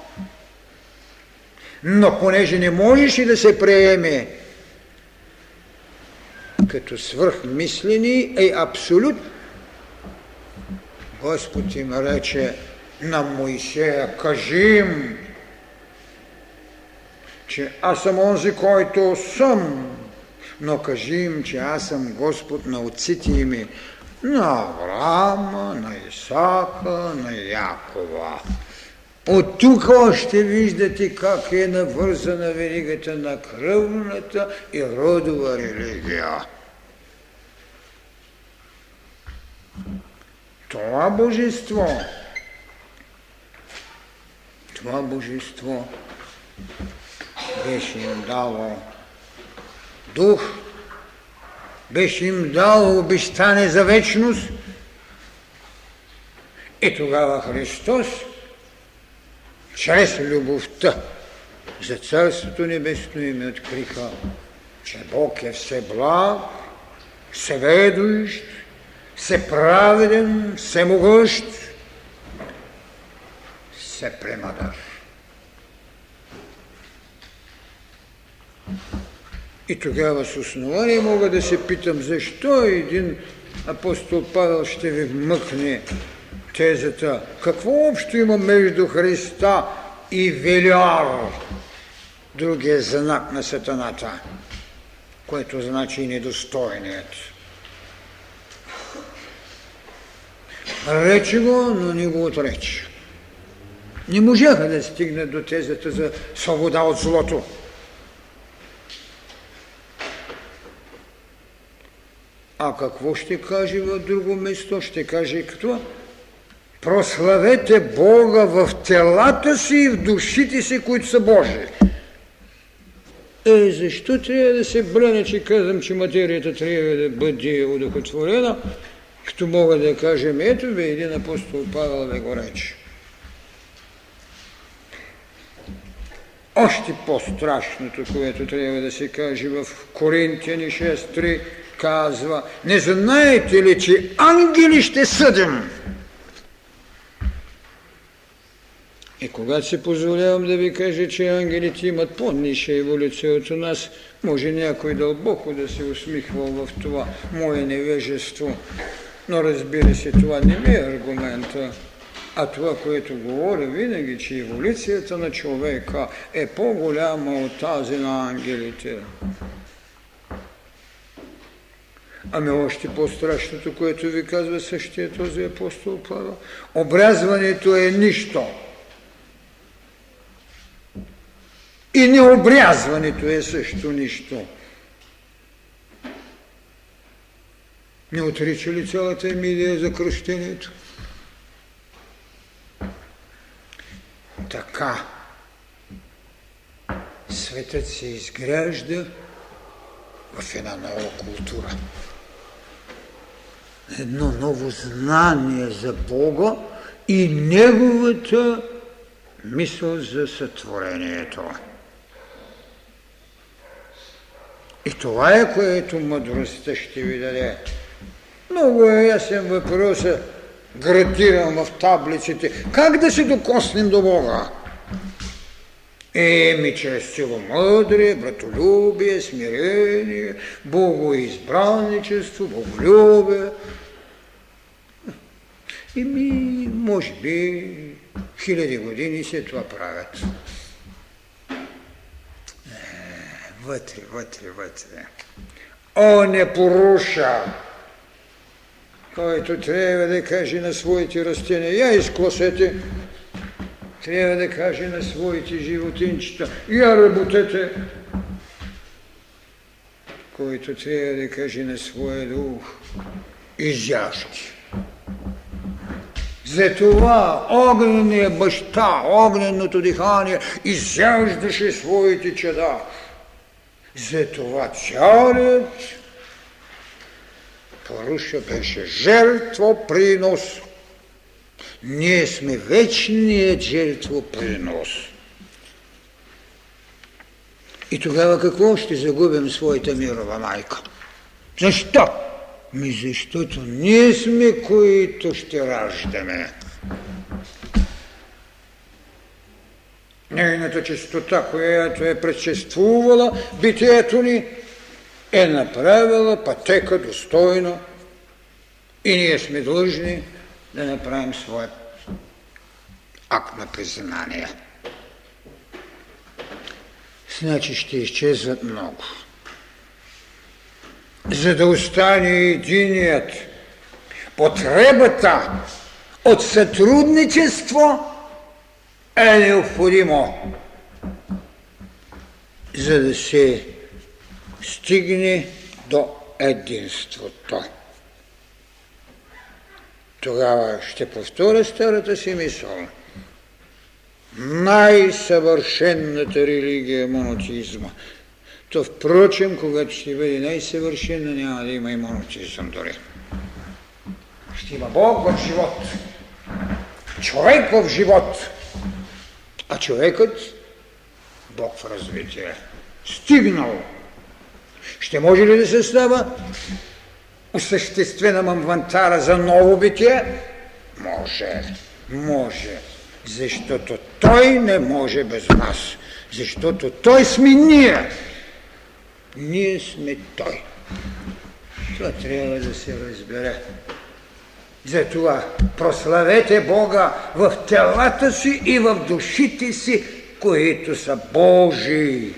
но понеже не можеше да се приеме като свръхмислени, е абсолют. Господ им рече на Моисея, кажи им, че аз съм онзи, който съм, но кажи им, че аз съм Господ на отците ими, на Авраама, на Исака, на Якова. От тук още виждате как е навързана веригата на кръвната и родова религия. Това божество, това божество беше им дало дух, беше им дал обещане за вечност и тогава Христос чрез любовта за Царството Небесно им откриха, че Бог е все благ, всеведущ, всеправеден, всемогъщ, всепремадър. И тогава с основание мога да се питам, защо един апостол Павел ще ви вмъкне тезата, какво общо има между Христа и Велиар, другия знак на сатаната, което значи и недостойният. Рече го, но не го отрече. Не можаха да стигнат до тезата за свобода от злото. А какво ще каже в друго место? Ще каже какво? Прославете Бога в телата си и в душите си, които са Божии. Е, защо трябва да се брене, че казвам, че материята трябва да бъде удохотворена, като мога да кажем, ето ви един апостол Павел да го рече. Още по-страшното, което трябва да се каже в Коринтияни 6.3, казва, не знаете ли, че ангели ще съдим? И когато си позволявам да ви кажа, че ангелите имат по-ниша еволюция от нас, може някой дълбоко да се усмихва в това мое невежество. Но разбира се, това не ми е аргумента, а това, което говоря винаги, че еволюцията на човека е по-голяма от тази на ангелите. Ами още по-страшното, което ви казва същия този апостол Павел. Обрязването е нищо. И необрязването е също нищо. Не отрича ли цялата емилия за кръщението? Така светът се изгражда в една нова култура едно ново знание за Бога и Неговата мисъл за сътворението. И това е, което мъдростта ще ви даде. Много е ясен въпрос, градирам в таблиците. Как да се докоснем до Бога? Еми, чрез целомъдрие, братолюбие, смирение, богоизбранничество, боголюбие. Еми, може би, хиляди години се това правят. Е, вътре, вътре, вътре. О, не поруша! който трябва да каже на своите растения, я изкласете, трябва да каже на своите животинчета, я работете, който трябва да каже на своя дух, изяжки. Затова огненият баща, огненото дихание изяждаше своите чада. Затова царят Поруша беше жертво принос ние сме вечният жертвопринос. И тогава какво ще загубим своята мирова майка? Защо? Ми защото ние сме, които ще раждаме. Нейната чистота, която е предшествувала битието ни, е направила пътека достойно и ние сме длъжни да направим своя акт на признание. Значи ще изчезват много. За да остане единият, потребата от сътрудничество е необходимо, за да се стигне до единството. Тогава ще повторя старата си мисъл. Най-съвършенната религия е монотизма. то впрочем, когато ще бъде най-съвършена, няма да има и монотеизъм дори. Ще има Бог в живот. Човек в живот. А човекът Бог в развитие. Стигнал. Ще може ли да се става осъществена мамвантара за ново битие? Може. Може. Защото той не може без нас. Защото той сме ние. Ние сме той. Това трябва да се разбере. Затова прославете Бога в телата си и в душите си, които са Божии.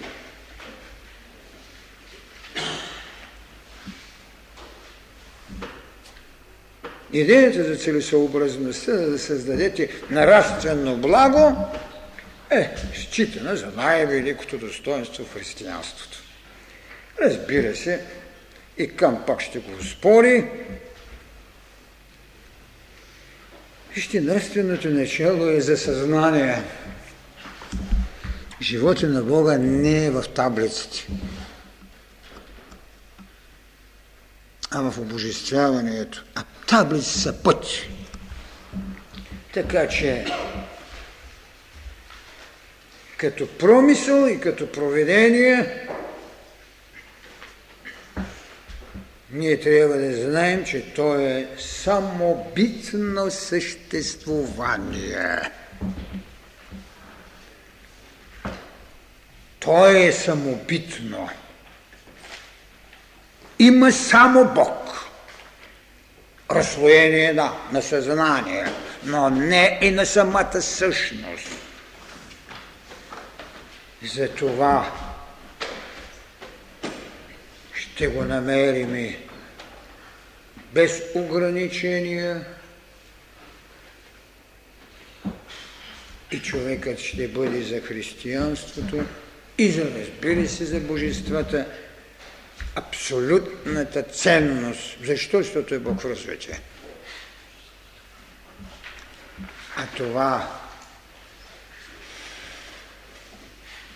Идеята за целесообразността да създадете нравствено благо е считана за най-великото достоинство в християнството. Разбира се, и към пак ще го спори, Вижте, нравственото начало е за съзнание. Живота на Бога не е в таблиците, а в обожествяването. А таблици са път. Така че като промисъл и като проведение ние трябва да знаем, че то е самобитно съществувание. То е самобитно. Има само Бог. Разслоение, да, на съзнание, но не и на самата същност. Затова ще го намерим без ограничения и човекът ще бъде за християнството и за, разбира се, за божествата абсолютната ценност. Защо? Защото е Бог в развитие. А това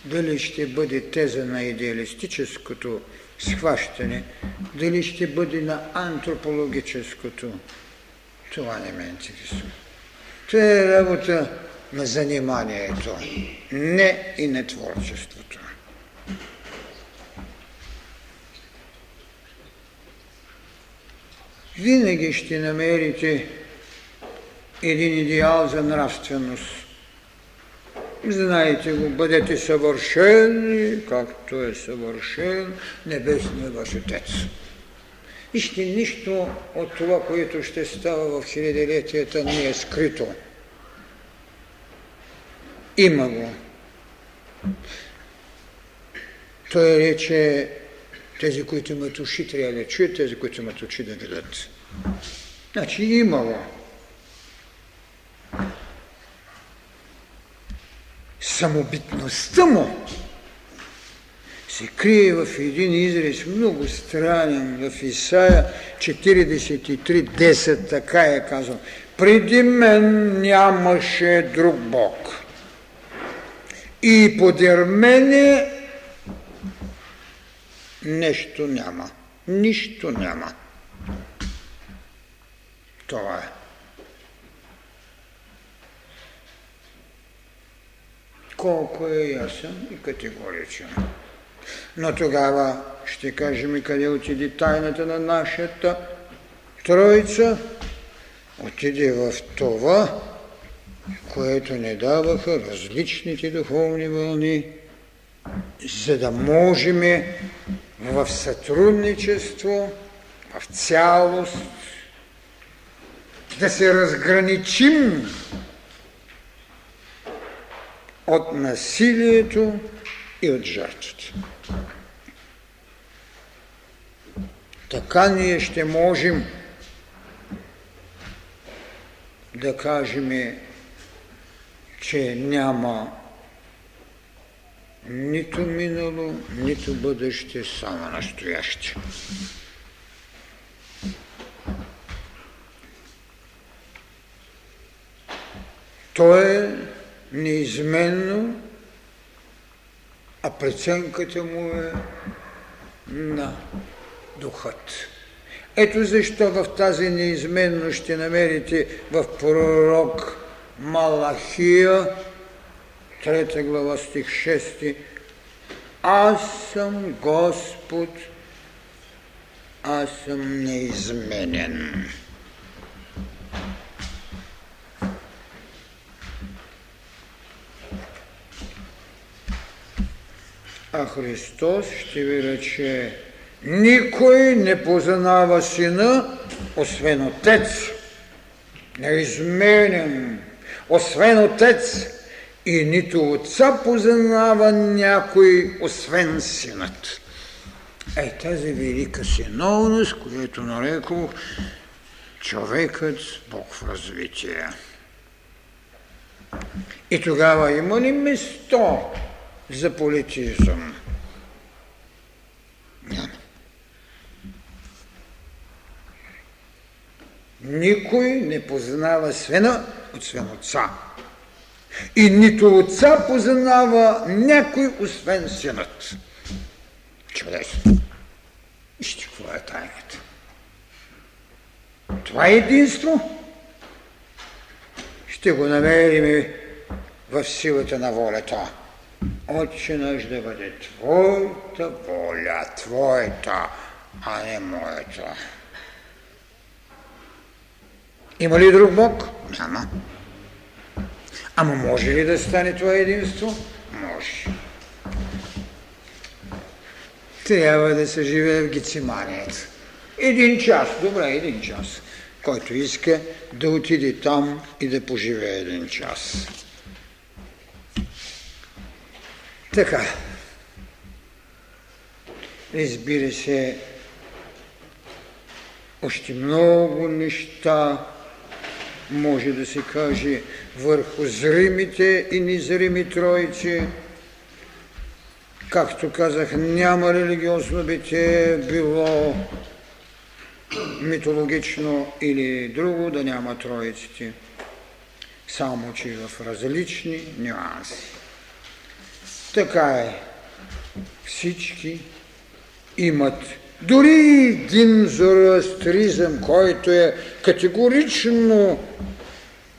дали ще бъде теза на идеалистическото схващане, дали ще бъде на антропологическото, това не ме интересува. Това е работа на заниманието, не и на творчеството. Винаги ще намерите един идеал за нравственост. Знаете го, бъдете съвършени, както е съвършен Небесният ваш Отец. Вижте, нищо от това, което ще става в хилядилетията, не е скрито. Има го. Той рече, тези, които имат уши, трябва да чуят, тези, които имат очи, да видят. Значи има го. самобитността му се крие в един израз много странен в Исаия 43.10, така е казал. Преди мен нямаше друг Бог. И подир мене нещо няма. Нищо няма. Това е. колко е ясен и категоричен. Но тогава ще кажем и къде отиде тайната на нашата троица. Отиде в това, което не даваха различните духовни вълни, за да можем в сътрудничество, в цялост, да се разграничим от насилието и от жертвата. Така ние ще можем да кажем, че няма нито минало, нито бъдеще, само настояще. То е неизменно а преценката му е на духът. Ето защо в тази неизменно ще намерите в пророк Малахия, 3 глава стих 6, Аз съм Господ, аз съм неизменен. А Христос ще ви рече, никой не познава Сина, освен Отец, неизменен, освен Отец, и нито Отца познава някой, освен Синът. Е тази велика синовност, която нарекох човекът Бог в развитие. И тогава има ли место за политизъм? Няма. Никой не познава свена от свен отца. И нито отца познава някой, освен синът. Чудесно. Вижте какво е тайната. Това е единство ще го намерим в силата на волята. Отче наш да бъде Твоята воля, Твоята, а не моята. Има ли друг Бог? Няма. Ама може ли да стане това единство? Може. Трябва да се живее в Гециманият. Един час, добре, един час. Който иска да отиде там и да поживее един час. Така. Разбира се, още много неща може да се каже върху зримите и незрими троици. Както казах, няма религиозно битие, било митологично или друго, да няма троиците. Само, че в различни нюанси. Така е. Всички имат дори един зороастризъм, който е категорично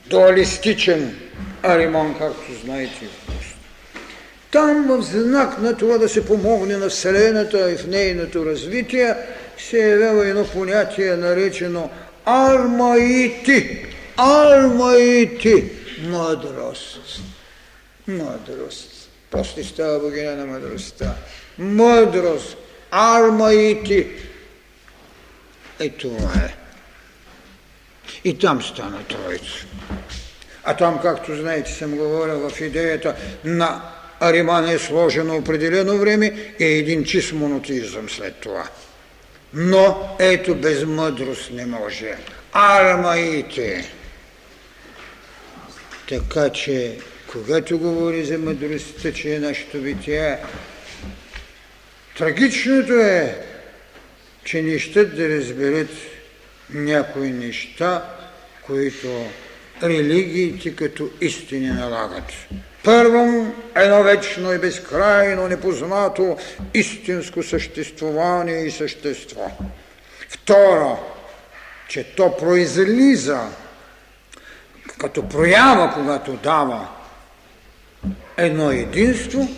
дуалистичен, Аримон, както знаете. Там в знак на това да се помогне на Вселената и в нейното развитие се е явява едно понятие наречено армаити. Армаити. Мъдрост. Мъдрост. После става богиня на мъдростта. Мъдрост. Армаити. Е това е. И там стана троица. А там, както знаете, съм говорил в идеята на Ариман е сложено определено време и един чист монотизъм след това. Но ето без мъдрост не може. Армаите. Така че, когато говори за мъдростта, че е нашето битие, трагичното е, че не щат да разберат някои неща, които религиите като истини налагат. Първо, едно вечно и безкрайно непознато истинско съществуване и същество. Второ, че то произлиза като проява, когато дава едно единство,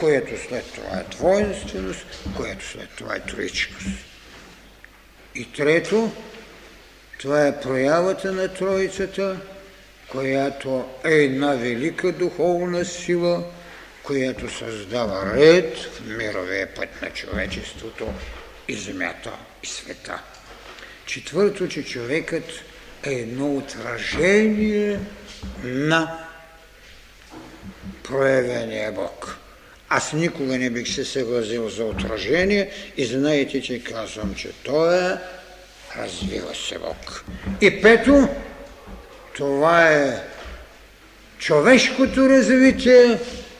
което след това е двойнственост, което след това е троичност. И трето, това е проявата на Троицата – която е една велика духовна сила, която създава ред в мировия път на човечеството и земята и света. Четвърто, че човекът е едно отражение на проявения Бог. Аз никога не бих се съгласил за отражение и знаете, че казвам, че той е развива се Бог. И пето, това е човешкото развитие,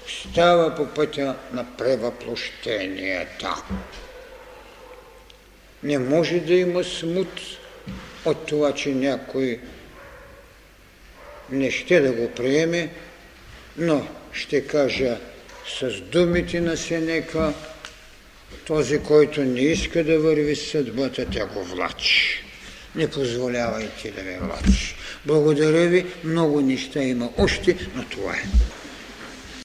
става по пътя на превъплощенията. Не може да има смут от това, че някой не ще да го приеме, но ще кажа с думите на Сенека, този, който не иска да върви съдбата, тя го влачи. Не позволявайте да ме влачи. Благодаря ви, много неща има още, но това е.